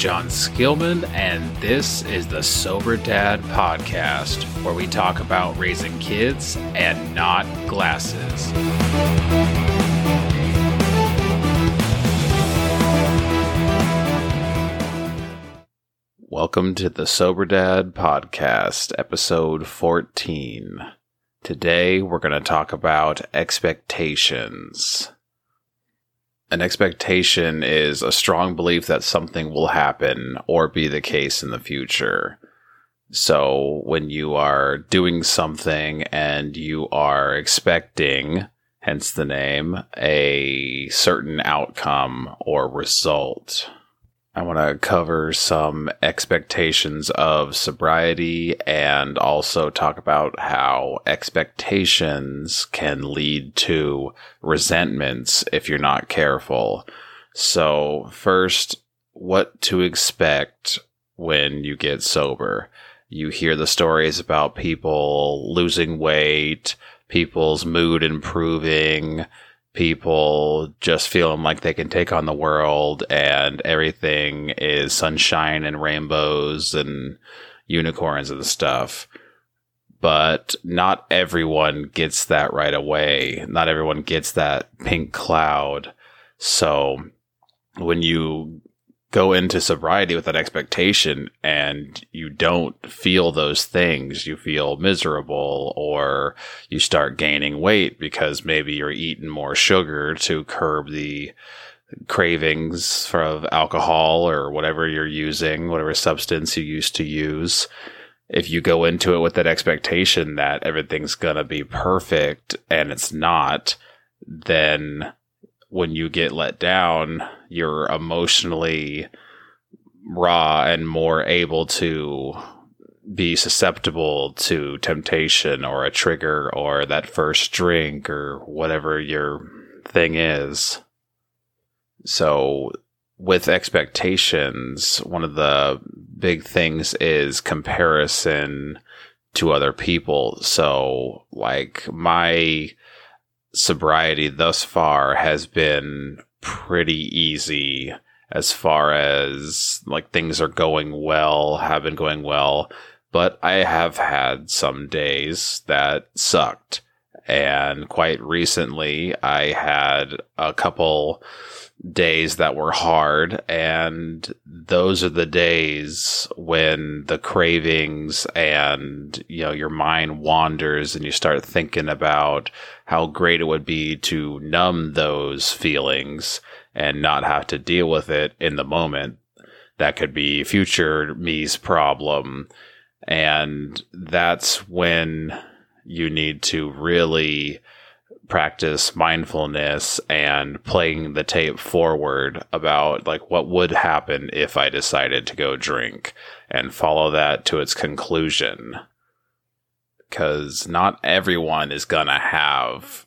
Jon Skillman, and this is the Sober Dad Podcast, where we talk about raising kids and not glasses. Welcome to the Sober Dad Podcast, episode 14. Today, we're going to talk about expectations. An expectation is a strong belief that something will happen or be the case in the future. So, when you are doing something and you are expecting, hence the name, a certain outcome or result. I want to cover some expectations of sobriety and also talk about how expectations can lead to resentments if you're not careful. So, first, what to expect when you get sober. You hear the stories about people losing weight, people's mood improving, people just feeling like they can take on the world and everything is sunshine and rainbows and unicorns and stuff. But not everyone gets that right away. Not everyone gets that pink cloud. So when you go into sobriety with that expectation and you don't feel those things, you feel miserable or you start gaining weight because maybe you're eating more sugar to curb the cravings for alcohol or whatever you're using, whatever substance you used to use. If you go into it with that expectation that everything's going to be perfect and it's not, then when you get let down, you're emotionally raw and more able to be susceptible to temptation or a trigger or that first drink or whatever your thing is. So, with expectations, one of the big things is comparison to other people. So, like, my sobriety thus far has been pretty easy as far as like things are going well, have been going well, but I have had some days that sucked. And quite recently, I had a couple days that were hard. And those are the days when the cravings and, you know, your mind wanders and you start thinking about how great it would be to numb those feelings and not have to deal with it in the moment. That could be future me's problem. And that's when you need to really practice mindfulness and playing the tape forward about like what would happen if I decided to go drink and follow that to its conclusion. Because not everyone is to have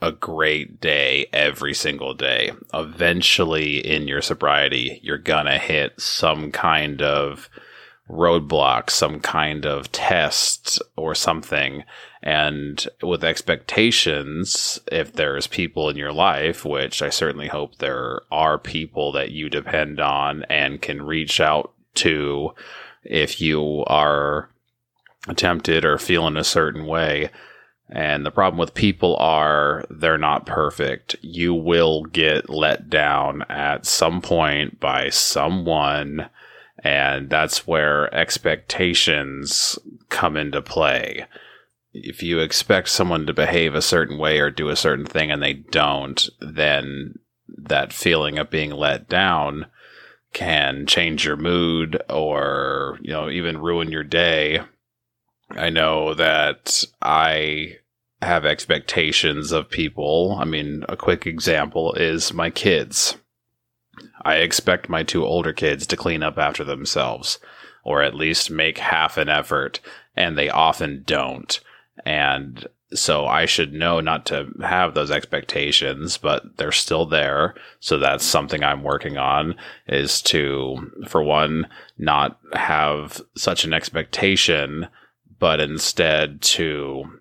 a great day every single day. Eventually, in your sobriety, you're to hit some kind of roadblock, some kind of test or something. And with expectations, if there's people in your life, which I certainly hope there are people that you depend on and can reach out to if you are tempted or feeling a certain way. And the problem with people are they're not perfect. You will get let down at some point by someone and that's where expectations come into play. If you expect someone to behave a certain way or do a certain thing and they don't, then that feeling of being let down can change your mood or, you know, even ruin your day. I know that I have expectations of people. I mean, a quick example is my kids. I expect my two older kids to clean up after themselves, or at least make half an effort, and they often don't. And so I should know not to have those expectations, but they're still there. So that's something I'm working on is to, for one, not have such an expectation, but instead to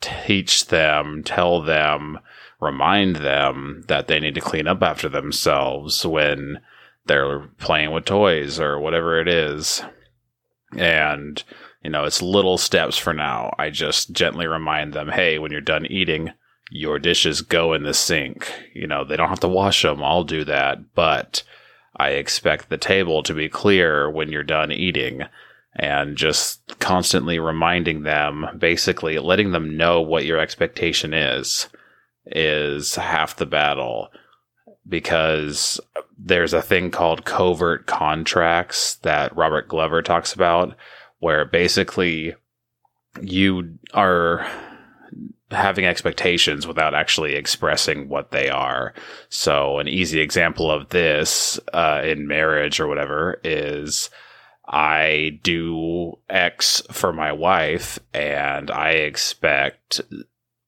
teach them, tell them, remind them that they need to clean up after themselves when they're playing with toys or whatever it is. And, you know, it's little steps for now. I just gently remind them, hey, when you're done eating, your dishes go in the sink. You know, they don't have to wash them. I'll do that. But I expect the table to be clear when you're done eating and just constantly reminding them, basically letting them know what your expectation is, is half the battle. Because there's a thing called covert contracts that Robert Glover talks about, where basically you are having expectations without actually expressing what they are. So, an easy example of this uh, in marriage or whatever is I do X for my wife and I expect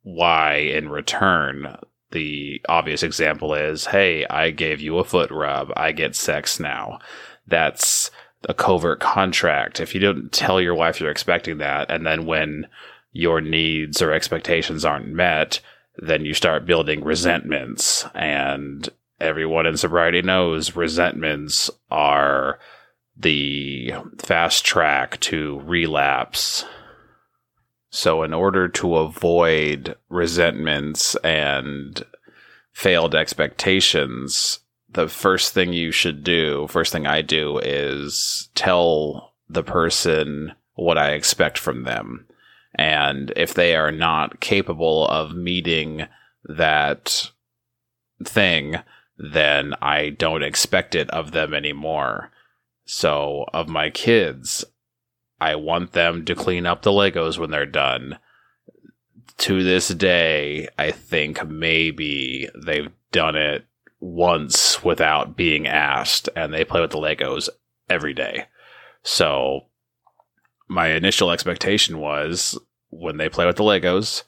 Y in return. The obvious example is, hey, I gave you a foot rub. I get sex now. That's a covert contract. If you don't tell your wife you're expecting that, and then when your needs or expectations aren't met, then you start building resentments. And everyone in sobriety knows resentments are the fast track to relapse. So, in order to avoid resentments and failed expectations, the first thing you should do, first thing I do, is tell the person what I expect from them. And if they are not capable of meeting that thing, then I don't expect it of them anymore. So, of my kids, I want them to clean up the Legos when they're done. To this day, I think maybe they've done it once without being asked, and they play with the Legos every day. So, my initial expectation was when they play with the Legos,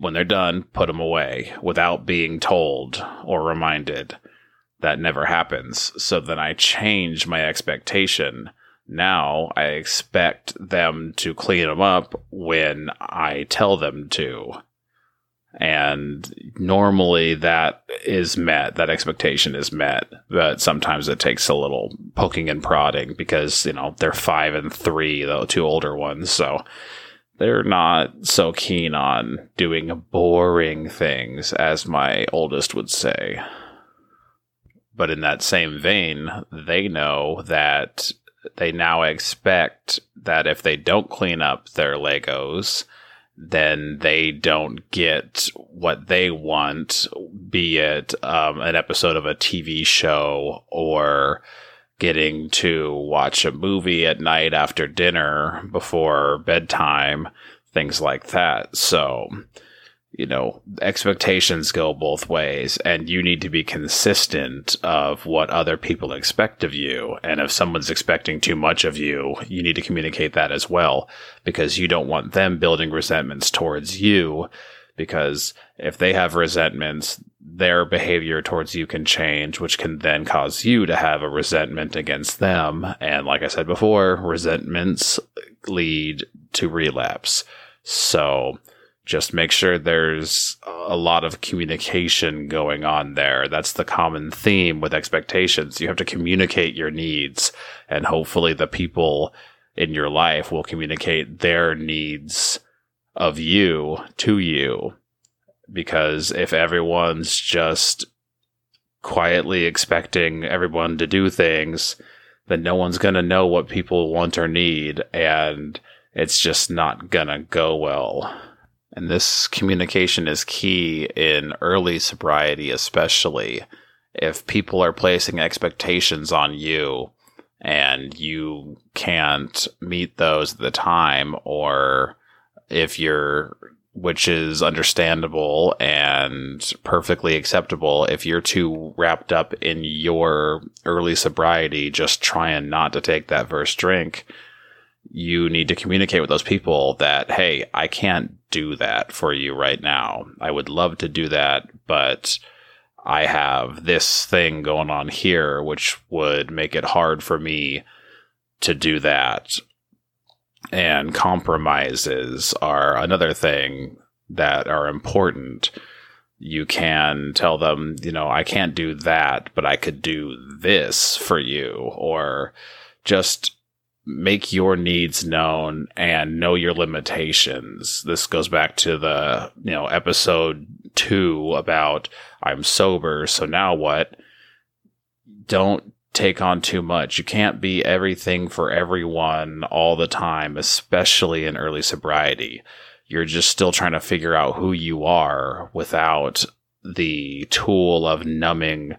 when they're done, put them away without being told or reminded that never happens. So then I change my expectation. Now I expect them to clean them up when I tell them to. And normally that is met, that expectation is met, but sometimes it takes a little poking and prodding because, you know, they're five and three, the two older ones. So they're not so keen on doing boring things, as my oldest would say. But in that same vein, they know that they now expect that if they don't clean up their Legos, then they don't get what they want, be it um, an episode of a TV show or getting to watch a movie at night after dinner before bedtime, things like that. So you know, expectations go both ways and you need to be consistent of what other people expect of you. And if someone's expecting too much of you, you need to communicate that as well because you don't want them building resentments towards you because if they have resentments, their behavior towards you can change, which can then cause you to have a resentment against them. And like I said before, resentments lead to relapse. So, just make sure there's a lot of communication going on there. That's the common theme with expectations. You have to communicate your needs, and hopefully, the people in your life will communicate their needs of you to you. Because if everyone's just quietly expecting everyone to do things, then no one's going to know what people want or need, and it's just not going to go well. And this communication is key in early sobriety, especially if people are placing expectations on you and you can't meet those at the time, or if you're, which is understandable and perfectly acceptable, if you're too wrapped up in your early sobriety, just trying not to take that first drink you need to communicate with those people that, hey, I can't do that for you right now. I would love to do that, but I have this thing going on here, which would make it hard for me to do that. And compromises are another thing that are important. You can tell them, you know, I can't do that, but I could do this for you, or just make your needs known and know your limitations. This goes back to the, you know, episode two about I'm sober. So now what? Don't take on too much. You can't be everything for everyone all the time, especially in early sobriety. You're just still trying to figure out who you are without the tool of numbing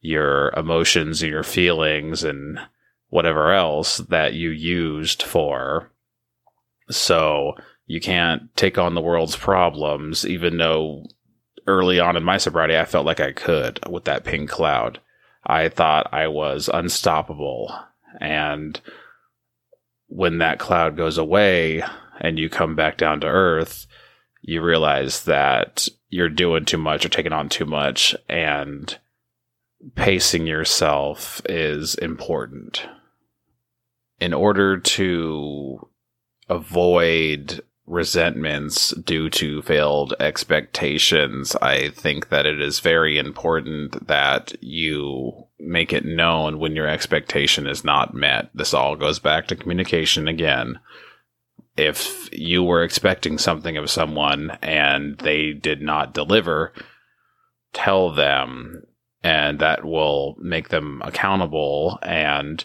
your emotions and your feelings and whatever else that you used for. So you can't take on the world's problems, even though early on in my sobriety, I felt like I could with that pink cloud. I thought I was unstoppable. And when that cloud goes away and you come back down to earth, you realize that you're doing too much or taking on too much, and pacing yourself is important. In order to avoid resentments due to failed expectations, I think that it is very important that you make it known when your expectation is not met. This all goes back to communication again. If you were expecting something of someone and they did not deliver, tell them, and that will make them accountable. And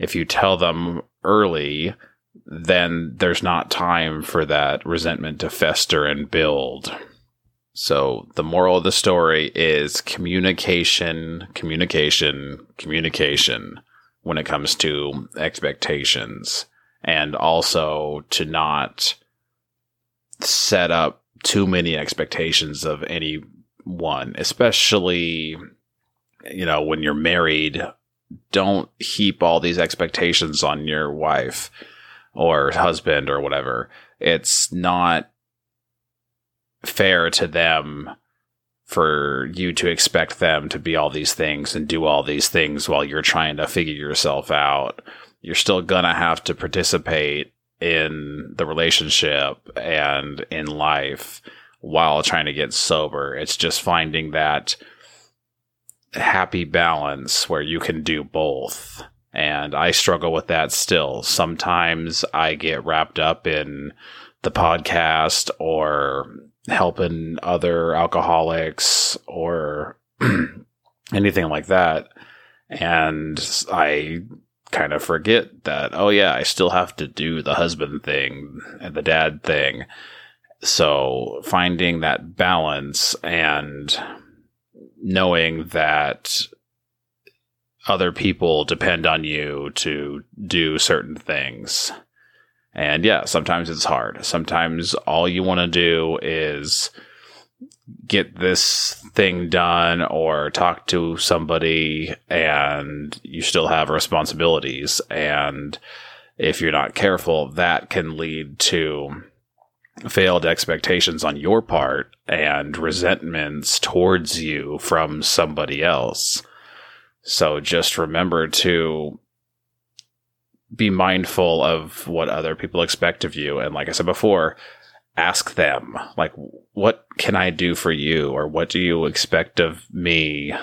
if you tell them early, then there's not time for that resentment to fester and build. So the moral of the story is communication, communication, communication when it comes to expectations and also to not set up too many expectations of anyone, especially you know when you're married don't heap all these expectations on your wife or husband or whatever. It's not fair to them for you to expect them to be all these things and do all these things while you're trying to figure yourself out. You're still going to have to participate in the relationship and in life while trying to get sober. It's just finding that happy balance where you can do both. And I struggle with that still. Sometimes I get wrapped up in the podcast or helping other alcoholics or anything like that. And I kind of forget that, oh, yeah, I still have to do the husband thing and the dad thing. So finding that balance and knowing that other people depend on you to do certain things. And yeah, sometimes it's hard. Sometimes all you want to do is get this thing done or talk to somebody and you still have responsibilities. And if you're not careful, that can lead to failed expectations on your part and resentments towards you from somebody else. So just remember to be mindful of what other people expect of you. And like I said before, ask them, like, what can I do for you? Or what do you expect of me?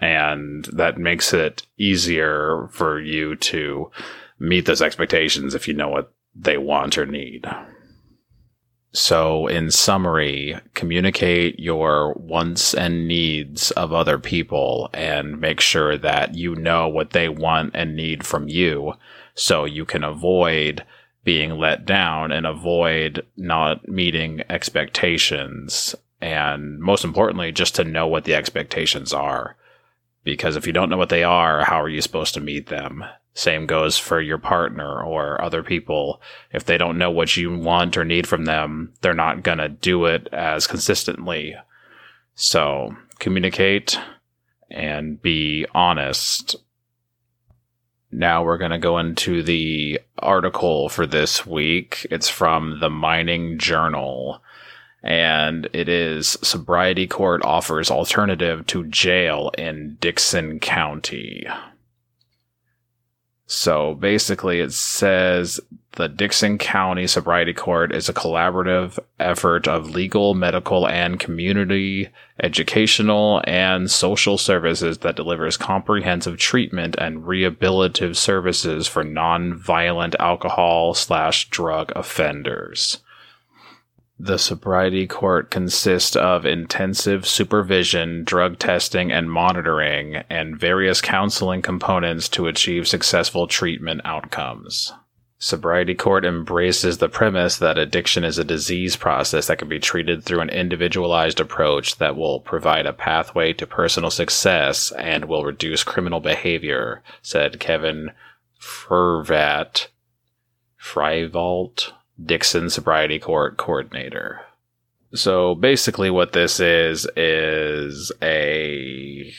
And that makes it easier for you to meet those expectations if you know what they want or need. So, in summary, communicate your wants and needs of other people and make sure that you know what they want and need from you so you can avoid being let down and avoid not meeting expectations. And most importantly, just to know what the expectations are. Because if you don't know what they are, how are you supposed to meet them? Same goes for your partner or other people. If they don't know what you want or need from them, they're not going to do it as consistently. So communicate and be honest. Now we're going to go into the article for this week. It's from the Mining Journal and it is Sobriety Court offers alternative to jail in Dickinson County. So basically, it says the Dickinson County Sobriety Court is a collaborative effort of legal, medical, and community educational and social services that delivers comprehensive treatment and rehabilitative services for non-violent alcohol slash drug offenders. The sobriety court consists of intensive supervision, drug testing, and monitoring, and various counseling components to achieve successful treatment outcomes. Sobriety Court embraces the premise that addiction is a disease process that can be treated through an individualized approach that will provide a pathway to personal success and will reduce criminal behavior, said Kevin Fervat Freivault, Dickinson Sobriety Court coordinator. So basically what this is is a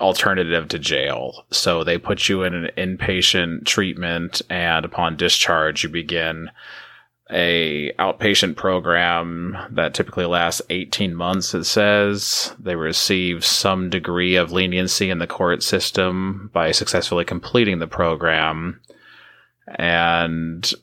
alternative to jail. So they put you in an inpatient treatment and upon discharge you begin a outpatient program that typically lasts 18 months it says they receive some degree of leniency in the court system by successfully completing the program and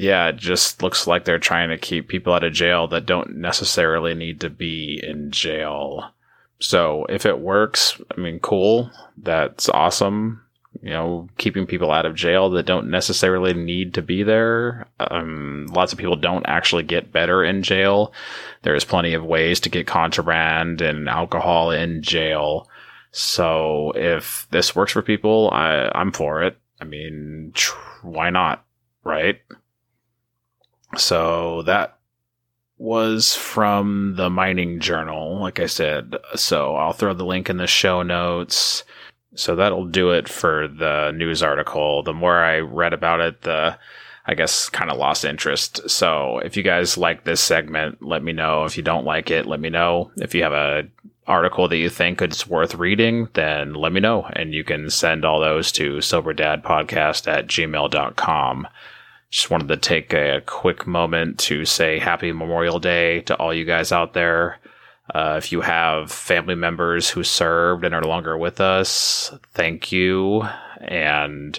yeah, it just looks like they're trying to keep people out of jail that don't necessarily need to be in jail. So if it works, I mean, cool. That's awesome. You know, keeping people out of jail that don't necessarily need to be there. Um, lots of people don't actually get better in jail. There's plenty of ways to get contraband and alcohol in jail. So if this works for people, I, I'm for it. I mean, tr- why not? Right? So that was from the mining journal, like I said. So I'll throw the link in the show notes. So that'll do it for the news article. The more I read about it, the I guess kind of lost interest. So if you guys like this segment, let me know. If you don't like it, let me know. If you have a article that you think it's worth reading, then let me know. And you can send all those to soberdadpodcast at gmail.com. Just wanted to take a quick moment to say happy Memorial Day to all you guys out there. Uh, if you have family members who served and are no longer with us, thank you. And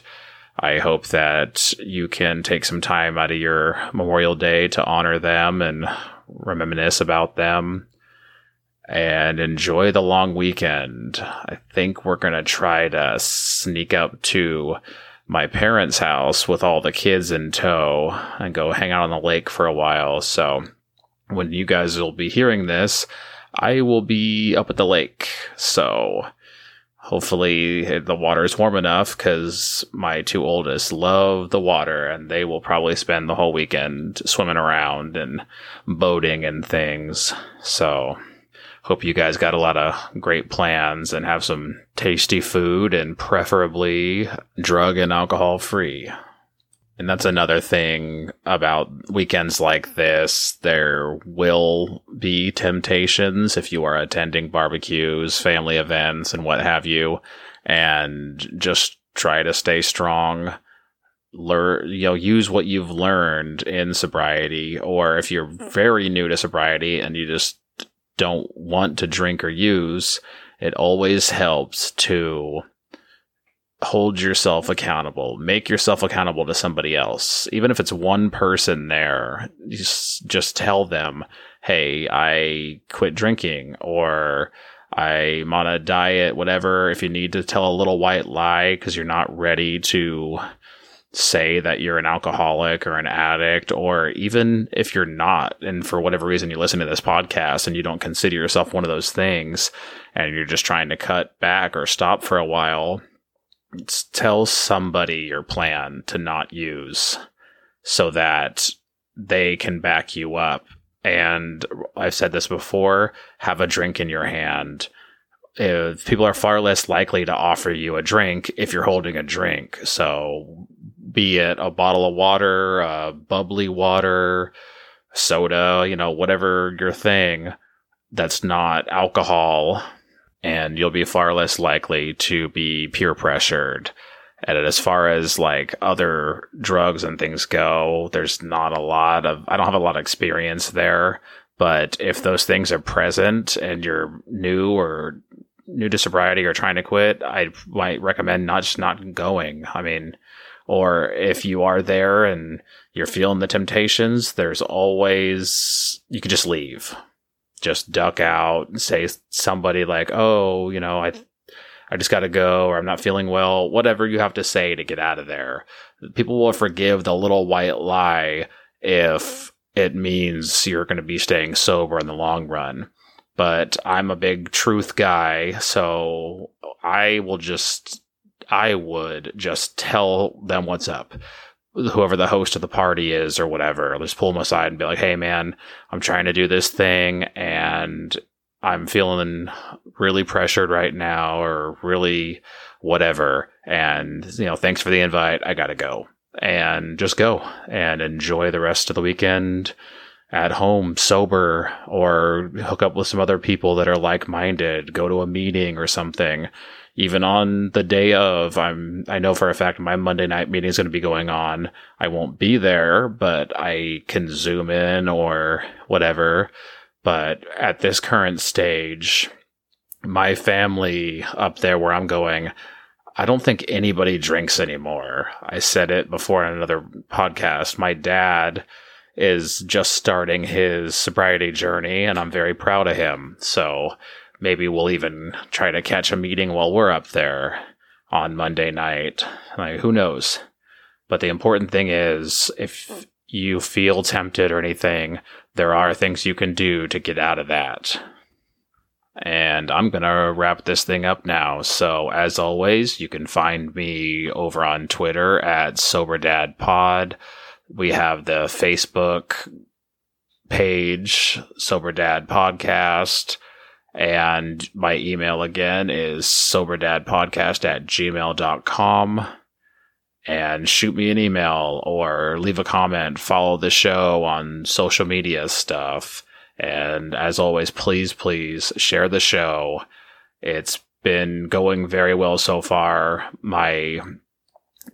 I hope that you can take some time out of your Memorial Day to honor them and reminisce about them and enjoy the long weekend. I think we're going to try to sneak up to my parents' house with all the kids in tow and go hang out on the lake for a while. So when you guys will be hearing this, I will be up at the lake. So hopefully the water is warm enough because my two oldest love the water and they will probably spend the whole weekend swimming around and boating and things. So hope you guys got a lot of great plans and have some tasty food and preferably drug and alcohol free. And that's another thing about weekends like this. There will be temptations if you are attending barbecues, family events, and what have you. And just try to stay strong. Learn, you know, use what you've learned in sobriety. Or if you're very new to sobriety and you just don't want to drink or use, it always helps to hold yourself accountable. Make yourself accountable to somebody else. Even if it's one person there, just, just tell them, hey, I quit drinking or I'm on a diet, whatever. If you need to tell a little white lie because you're not ready to say that you're an alcoholic or an addict, or even if you're not, and for whatever reason you listen to this podcast and you don't consider yourself one of those things, and you're just trying to cut back or stop for a while, tell somebody your plan to not use so that they can back you up. And I've said this before have a drink in your hand. If people are far less likely to offer you a drink if you're holding a drink. So be it a bottle of water, bubbly water, soda, you know, whatever your thing that's not alcohol, and you'll be far less likely to be peer pressured. And as far as like other drugs and things go, there's not a lot of, I don't have a lot of experience there. But if those things are present and you're new or new to sobriety or trying to quit, I might recommend not just not going. I mean, or if you are there and you're feeling the temptations, there's always, you could just leave. Just duck out and say somebody like, oh, you know, I, I just got to go or I'm not feeling well, whatever you have to say to get out of there. People will forgive the little white lie if it means you're going to be staying sober in the long run. But I'm a big truth guy, so I will just, I would just tell them what's up. Whoever the host of the party is or whatever, just pull them aside and be like, hey man, I'm trying to do this thing and I'm feeling really pressured right now or really whatever. And, you know, thanks for the invite. I got to go and just go and enjoy the rest of the weekend at home sober or hook up with some other people that are like-minded go to a meeting or something even on the day of i'm i know for a fact my monday night meeting is going to be going on i won't be there but i can zoom in or whatever but at this current stage my family up there where i'm going I don't think anybody drinks anymore. I said it before in another podcast. My dad is just starting his sobriety journey, and I'm very proud of him. So maybe we'll even try to catch a meeting while we're up there on Monday night. Like, who knows? But the important thing is if you feel tempted or anything, there are things you can do to get out of that. And I'm going to wrap this thing up now. So, as always, you can find me over on Twitter at SoberDadPod. We have the Facebook page, Sober Dad Podcast. And my email again is soberdadpodcast at gmail.com. And shoot me an email or leave a comment, follow the show on social media stuff. And as always, please, please share the show. It's been going very well so far. My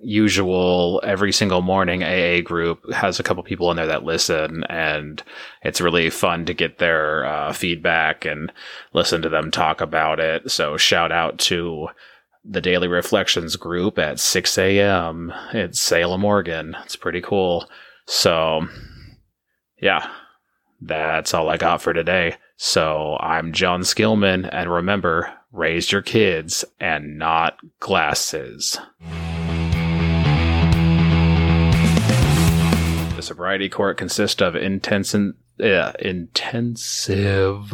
usual every single morning AA group has a couple people in there that listen, and it's really fun to get their uh, feedback and listen to them talk about it. So, shout out to the Daily Reflections group at 6 a.m. It's Salem, Oregon. It's pretty cool. So, yeah, that's all I got for today. So I'm Jon Skillman, and remember, raise your kids and not glasses. Sobriety court consists of intensive, uh, intensive